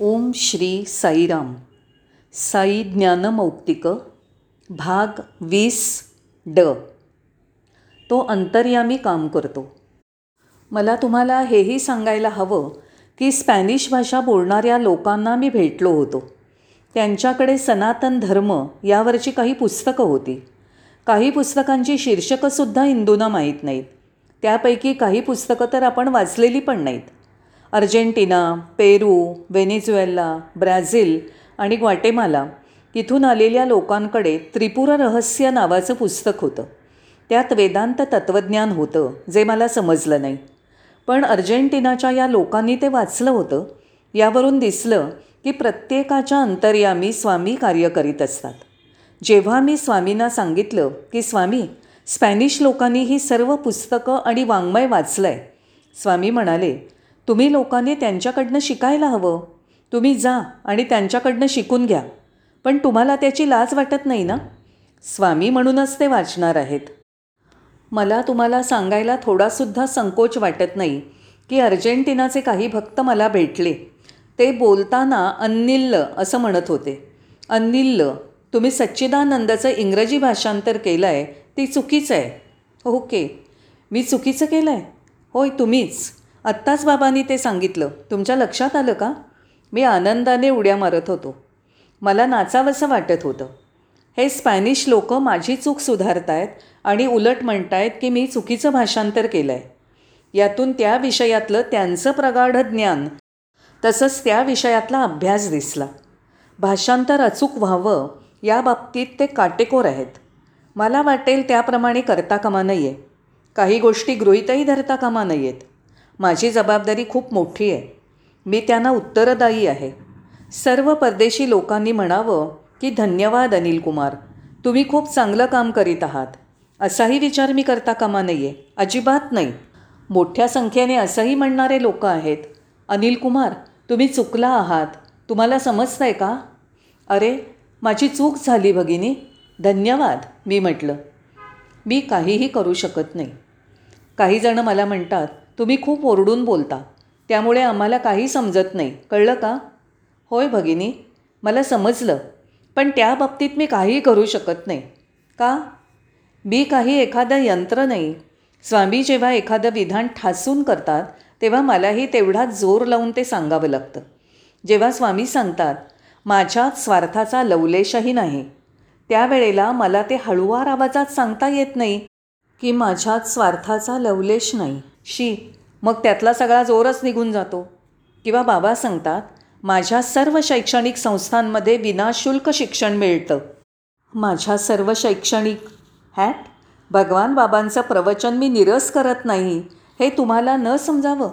ओम श्री साईराम. साई ज्ञानमौक्तिक भाग वीस ड. तो अंतर्यामी काम करतो. मला तुम्हाला हेही सांगायला हवं की स्पॅनिश भाषा बोलणाऱ्या लोकांना मी भेटलो होतो. त्यांच्याकडे सनातन धर्म यावरची काही पुस्तकं होती. काही पुस्तकांची शीर्षकंसुद्धा हिंदूंना माहीत नाहीत. त्यापैकी काही पुस्तकं तर आपण वाचलेली पण नाहीत. अर्जेंटिना पेरू व्हेनेझुएला ब्राझील आणि ग्वाटेमाला तिथून आलेल्या लोकांकडे त्रिपुर रहस्य नावाचं पुस्तक होतं. त्यात वेदांत तत्त्वज्ञान होतं जे मला समजलं नाही. पण अर्जेंटिनाच्या या लोकांनी ते वाचलं होतं. यावरून दिसलं की प्रत्येकाच्या अंतर्यामी स्वामी कार्य करीत असतात. जेव्हा मी स्वामींना सांगितलं की स्वामी स्पॅनिश लोकांनी ही सर्व पुस्तकं आणि वाङ्मय वाचलं आहे स्वामी म्हणाले तुम्ही लोकांनी त्यांच्याकडनं शिकायला हवं. तुम्ही जा आणि त्यांच्याकडनं शिकून घ्या. पण तुम्हाला त्याची लाज वाटत नाही ना? स्वामी म्हणूनच ते वाचणार आहेत. मला तुम्हाला सांगायला थोडासुद्धा संकोच वाटत नाही की अर्जेंटिनाचे काही भक्त मला भेटले. ते बोलताना अन्निल्ल असं म्हणत होते. अन्निल्ल तुम्ही सच्चिदानंदाचं इंग्रजी भाषांतर केलं आहे ती चुकीचं आहे. ओके. मी चुकीचं केलं आहे होय तुम्हीच. आत्ताच बाबांनी ते सांगितलं. तुमच्या लक्षात आलं का? मी आनंदाने उड्या मारत होतो. मला नाचावंसं वाटत होतं. हे स्पॅनिश लोक माझी चूक सुधारत आहेत आणि उलट म्हणतायत की मी चुकीचं भाषांतर केलं आहे यातून त्या विषयातलं त्यांचं प्रगाढ ज्ञान तसंच त्या विषयातला अभ्यास दिसला. भाषांतर अचूक व्हावं या बाबतीत ते काटेकोर आहेत. मला वाटेल त्याप्रमाणे करता कामा नाही आहे काही गोष्टी गृहीतही धरता कामा नाही आहेत माझी जबाबदारी खूप मोठी आहे. मी त्यांना उत्तरदायी आहे. सर्व परदेशी लोकांनी म्हणावं की धन्यवाद अनिल कुमार. तुम्ही खूप चांगलं काम करीत आहात. असाही विचार मी करता कामा नाही आहे अजिबात नाही. मोठ्या संख्येने असंही म्हणणारे लोक आहेत. अनिल कुमार तुम्ही चुकला आहात. तुम्हाला समजतं आहे का? अरे माझी चूक झाली भगिनी. धन्यवाद मी म्हटलं. मी काहीही करू शकत नाही. काही जणं मला म्हणतात तुम्ही खूप ओरडून बोलता. त्यामुळे आम्हाला काही समजत नाही. कळलं का? होय भगिनी मला समजलं. पण त्या बाबतीत मी काहीही करू शकत नाही. का? मी काही एखादं यंत्र नाही. स्वामी जेव्हा एखादं विधान ठासून करतात तेव्हा मलाही तेवढाच जोर लावून ते सांगावं लागतं. जेव्हा स्वामी सांगतात माझ्यात स्वार्थाचा लवलेशही नाही. त्यावेळेला मला ते हळुवार आवाजात सांगता येत नाही. की माझ्यात स्वार्थाचा लवलेश नाही. शी मग त्यातला सगळा जोरच निघून जातो. किंवा बाबा सांगतात माझ्या सर्व शैक्षणिक संस्थांमध्ये विनाशुल्क शिक्षण मिळतं. माझ्या सर्व शैक्षणिक हॅट? भगवान बाबांचं प्रवचन मी निरस करत नाही हे तुम्हाला न समजावं.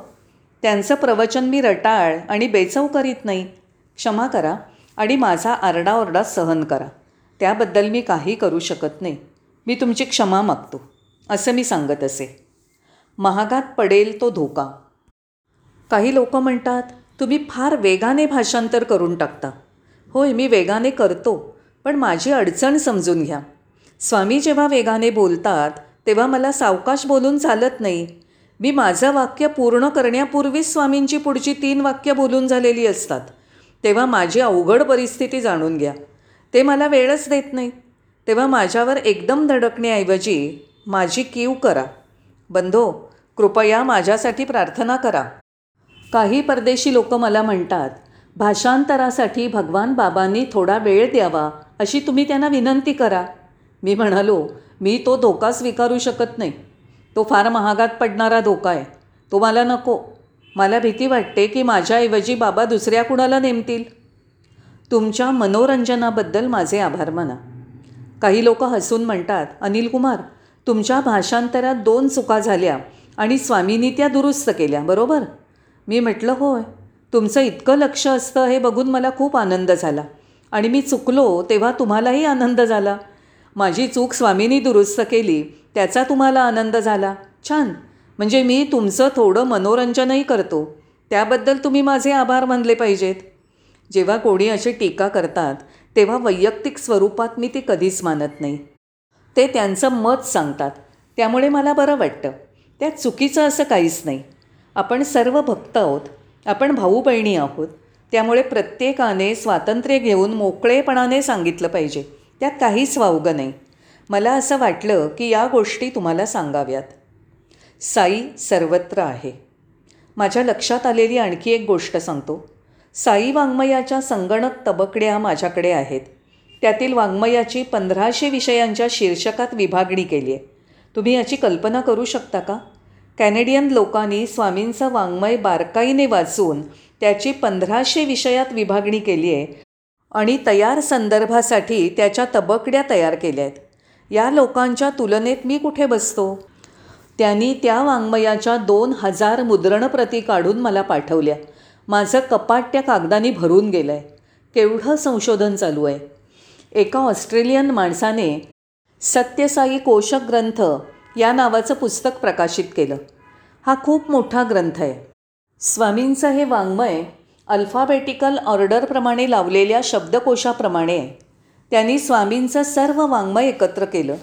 त्यांचं प्रवचन मी रटाळ आणि बेचव करीत नाही. क्षमा करा आणि माझा आरडाओरडा सहन करा. त्याबद्दल मी काही करू शकत नाही. मी तुमची क्षमा मागतो. असं मी सांगत असे. महागात पडेल तो धोका. काही लोक म्हणतात तुम्ही फार वेगाने भाषांतर करून टाकता. होय मी वेगाने करतो पण माझी अडचण समजून घ्या. स्वामी जेव्हा वेगाने बोलतात तेव्हा मला सावकाश बोलून चालत नाही. मी माझं वाक्य पूर्ण करण्यापूर्वीच स्वामींची पुढची तीन वाक्य बोलून झालेली असतात. तेव्हा माझी अवघड परिस्थिती जाणून घ्या. ते मला वेळच देत नाही तेव्हा माझ्यावर एकदम धडकण्याऐवजी माझी कीव करा. बंधो कृपया माझ्यासाठी प्रार्थना करा. काही परदेशी लोक मला म्हणतात भाषांतरासाठी भगवान बाबांनी थोडा वेळ द्यावा अशी तुम्ही त्यांना विनंती करा. मी म्हणालो मी तो धोका स्वीकारू शकत नाही. तो फार महागात पडणारा धोका आहे. तो मला नको. मला भीती वाटते की माझ्याऐवजी बाबा दुसऱ्या कुणाला नेमतील. तुमच्या मनोरंजनाबद्दल माझे आभार माना. काही लोक हसून म्हणतात अनिल कुमार तुमच्या भाषांतरात दोन चुका झाल्या आणि स्वामींनी त्या दुरुस्त केल्या बरोबर? मी म्हटलं होय. तुमचं इतकं लक्ष असतं हे बघून मला खूप आनंद झाला. आणि मी चुकलो तेव्हा तुम्हालाही आनंद झाला. माझी चूक स्वामींनी दुरुस्त केली त्याचा तुम्हाला आनंद झाला. छान. म्हणजे मी तुमचं थोडं मनोरंजनही करतो. त्याबद्दल तुम्ही माझे आभार मानले पाहिजेत. जेव्हा कोणी अशी टीका करतात तेव्हा वैयक्तिक स्वरूपात मी ती कधीच मानत नाही. ते त्यांचं मत सांगतात. त्यामुळे मला बरं वाटतं. त्यात चुकीचं असं काहीच नाही. आपण सर्व भक्त आहोत. आपण भाऊ बहिणी आहोत. त्यामुळे प्रत्येकाने स्वातंत्र्य घेऊन मोकळेपणाने सांगितलं पाहिजे. त्यात काहीच वावगं नाही. मला असं वाटलं की या गोष्टी तुम्हाला सांगाव्यात. साई सर्वत्र आहे. माझ्या लक्षात आलेली आणखी एक गोष्ट सांगतो. साई वाङ्मयाच्या संगणक तबकड्या माझ्याकडे आहेत. त्यातील वाङ्मयाची पंधराशे विषयांच्या शीर्षकात विभागणी केली आहे. तुम्ही याची कल्पना करू शकता का? कॅनेडियन लोकांनी स्वामींचं वाङ्मय बारकाईने वाचून त्याची पंधराशे विषयात विभागणी केली आहे आणि तयार संदर्भासाठी त्याच्या तबकड्या तयार केल्या आहेत. या लोकांच्या तुलनेत मी कुठे बसतो? त्यांनी त्या वाङ्मयाच्या दोन हजार मुद्रणप्रती काढून मला पाठवल्या. माझं कपाट त्या कागदानी भरून गेलं आहे केवढं संशोधन चालू आहे? एका ऑस्ट्रेलियन माणसाने सत्यसाई कोशक ग्रंथ या नावाचं पुस्तक प्रकाशित केलं. हा खूप मोठा ग्रंथ आहे. स्वामींचं हे वाङ्मय अल्फाबेटिकल ऑर्डरप्रमाणे लावलेल्या शब्दकोशाप्रमाणे आहे त्यांनी स्वामींचं सर्व वाङ्मय एकत्र केलं.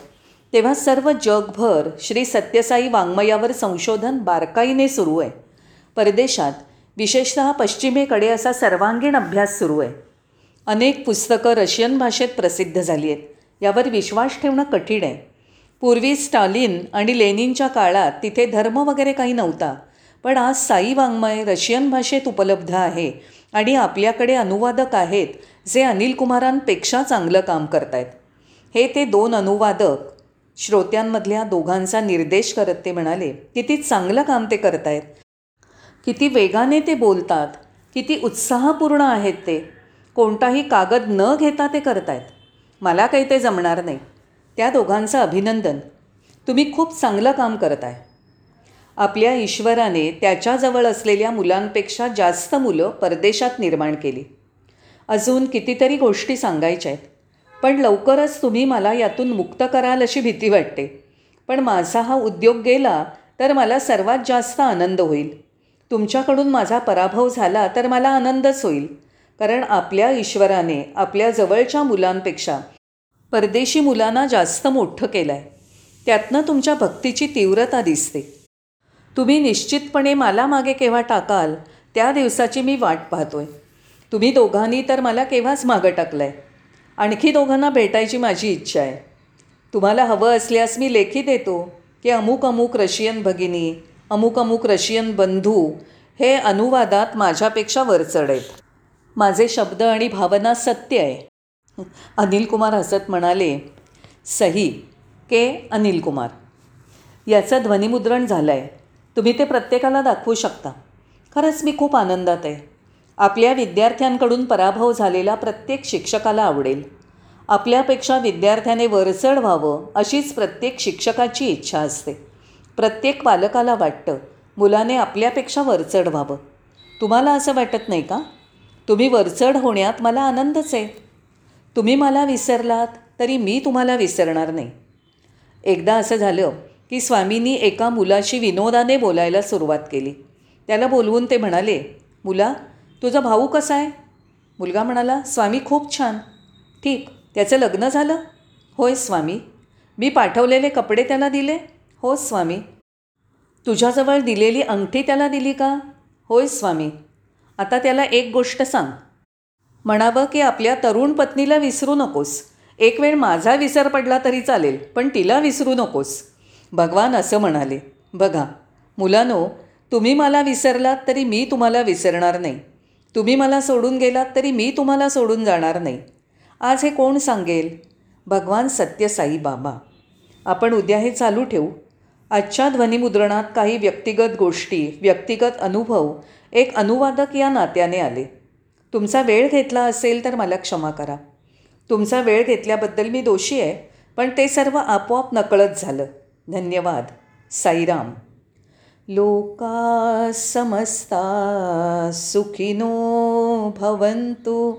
तेव्हा सर्व जगभर श्री सत्यसाई वाङ्मयावर संशोधन बारकाईने सुरू आहे. परदेशात विशेषतः पश्चिमेकडे असा सर्वांगीण अभ्यास सुरू आहे. अनेक पुस्तकं रशियन भाषेत प्रसिद्ध झाली आहेत यावर विश्वास ठेवणं कठीण आहे. पूर्वी स्टालिन आणि लेनिनच्या काळात तिथे धर्म वगैरे काही नव्हता. पण आज साई वाङ्मय रशियन भाषेत उपलब्ध आहे आणि आपल्याकडे अनुवादक आहेत जे अनिल कुमारांपेक्षा चांगलं काम करत आहेत हे ते दोन अनुवादक श्रोत्यांमधल्या दोघांचा निर्देश करत ते म्हणाले किती चांगलं काम ते करत आहेत किती वेगाने ते बोलतात. किती उत्साहपूर्ण आहेत ते. कोणताही कागद न घेता ते करत आहेत मला काही ते जमणार नाही. त्या दोघांचं अभिनंदन. तुम्ही खूप चांगलं काम करत आहे. आपल्या ईश्वराने त्याच्याजवळ असलेल्या मुलांपेक्षा जास्त मुलं परदेशात निर्माण केली. अजून कितीतरी गोष्टी सांगायच्या आहेत. पण लवकरच तुम्ही मला यातून मुक्त कराल अशी भीती वाटते. पण माझा हा उद्योग गेला तर मला सर्वात जास्त आनंद होईल. तुमच्याकडून माझा पराभव झाला तर मला आनंदच होईल. कारण आपल्या ईश्वराने आपल्या जवळच्या मुलांपेक्षा परदेशी मुलांना जास्त मोठं केलं आहे त्यातनं तुमच्या भक्तीची तीव्रता दिसते. तुम्ही निश्चितपणे मला मागे केव्हा टाकाल त्या दिवसाची मी वाट पाहतोय. तुम्ही दोघांनी तर मला केव्हाच मागं टाकलं आहे आणखी दोघांना भेटायची माझी इच्छा आहे. तुम्हाला हवं असल्यास मी लेखी देतो की अमुक अमुक रशियन भगिनी अमुक अमुक रशियन बंधू हे अनुवादात माझ्यापेक्षा वरचढ आहेत. माझे शब्द आणि भावना सत्य आहे. अनिल कुमार हसत म्हणाले सही के. अनिल कुमार. याचं ध्वनिमुद्रण झालं आहे तुम्ही ते प्रत्येकाला दाखवू शकता. खरंच मी खूप आनंदात आहे. आपल्या विद्यार्थ्यांकडून पराभव झालेला प्रत्येक शिक्षकाला आवडेल. आपल्यापेक्षा विद्यार्थ्याने वरचढ व्हावं अशीच प्रत्येक शिक्षकाची इच्छा असते. प्रत्येक पालकाला वाटतं मुलाने आपल्यापेक्षा वरचढ व्हावं. तुम्हाला असं वाटत नाही का? तुम्ही वरचढ होण्यात मला आनंदच आहे. तुम्ही मला विसरलात तरी मी तुम्हाला विसरणार नाही. एकदा असं झालं की स्वामींनी एका मुलाशी विनोदाने बोलायला सुरुवात केली. त्याला बोलवून ते म्हणाले मुला तुझा भाऊ कसा आहे? मुलगा म्हणाला स्वामी खूप छान. ठीक त्याचं लग्न झालं? होय स्वामी. मी पाठवलेले कपडे त्याला दिले? हो स्वामी. तुझ्याजवळ दिलेली अंगठी त्याला दिली का? होय स्वामी. आता त्याला एक गोष्ट सांग. म्हणावं की आपल्या तरुण पत्नीला विसरू नकोस. एक वेळ माझा विसर पडला तरी चालेल पण तिला विसरू नकोस. भगवान असं म्हणाले. बघा मुलानो तुम्ही मला विसरलात तरी मी तुम्हाला विसरणार नाही. तुम्ही मला सोडून गेलात तरी मी तुम्हाला सोडून जाणार नाही. आज हे कोण सांगेल? भगवान सत्यसाई बाबा. आपण उद्या हे चालू ठेवू. आजच्या ध्वनिमुद्रणात काही व्यक्तिगत गोष्टी व्यक्तिगत अनुभव एक अनुवादक या नात्याने आले. तुमचा वेळ घेतला असेल तर मला क्षमा करा. तुमचा वेळ घेतल्याबद्दल मी दोषी आहे पण ते सर्व आपोआप नकळत झालं. धन्यवाद. साईराम. लोका समस्ता सुखिनो भवन्तु.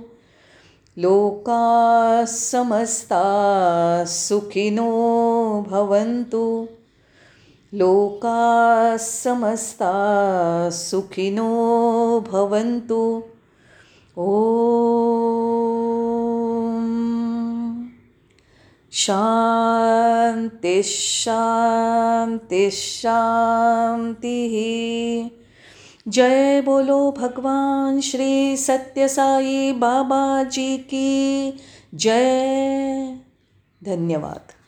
लोका समस्ता सुखिनो भवन्तु. लोका समस्ता सुखिनो भवन्तु। ॐ शान्तिः शान्तिः शान्तिः। जय बोलो भगवान श्री सत्यसाई बाबा जी की। जय। धन्यवाद।